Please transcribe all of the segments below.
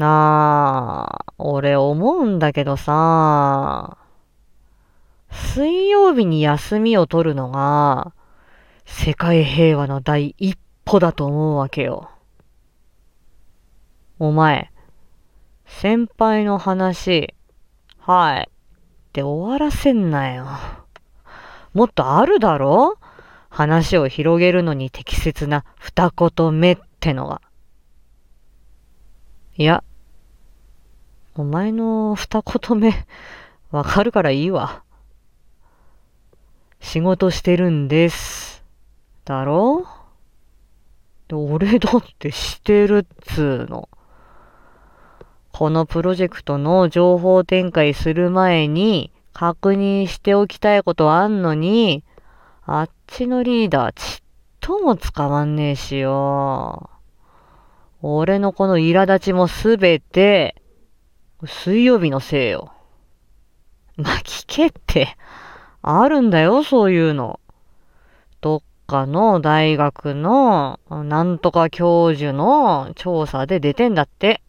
なあ、俺思うんだけどさ、水曜日に休みを取るのが、世界平和の第一歩だと思うわけよ。お前、先輩の話、はい、って終わらせんなよ。もっとあるだろ？話を広げるのに適切な二言目ってのが。いや、お前の二言目、わかるからいいわ。仕事してるんです。だろ？で俺だってしてるっつーの。このプロジェクトの情報展開する前に確認しておきたいことあんのに、あっちのリーダーちっとも使わんねえしよ。俺のこの苛立ちもすべて、水曜日のせいよ。まあ、聞けって、あるんだよ、そういうの。どっかの大学の、なんとか教授の調査で出てんだって。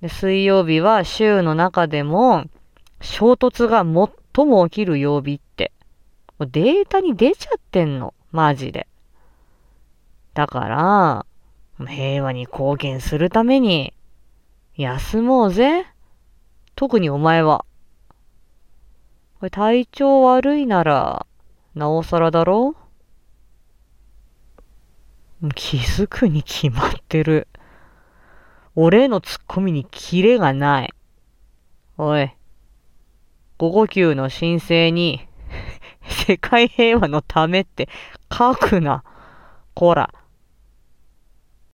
で水曜日は週の中でも、衝突が最も起きる曜日って、データに出ちゃってんの。マジで。だから、平和に貢献するために、休もうぜ。特にお前は。これ体調悪いなら、なおさらだろ？気づくに決まってる。俺のツッコミにキレがない。おい。午後休の申請に、世界平和のためって書くな。こら。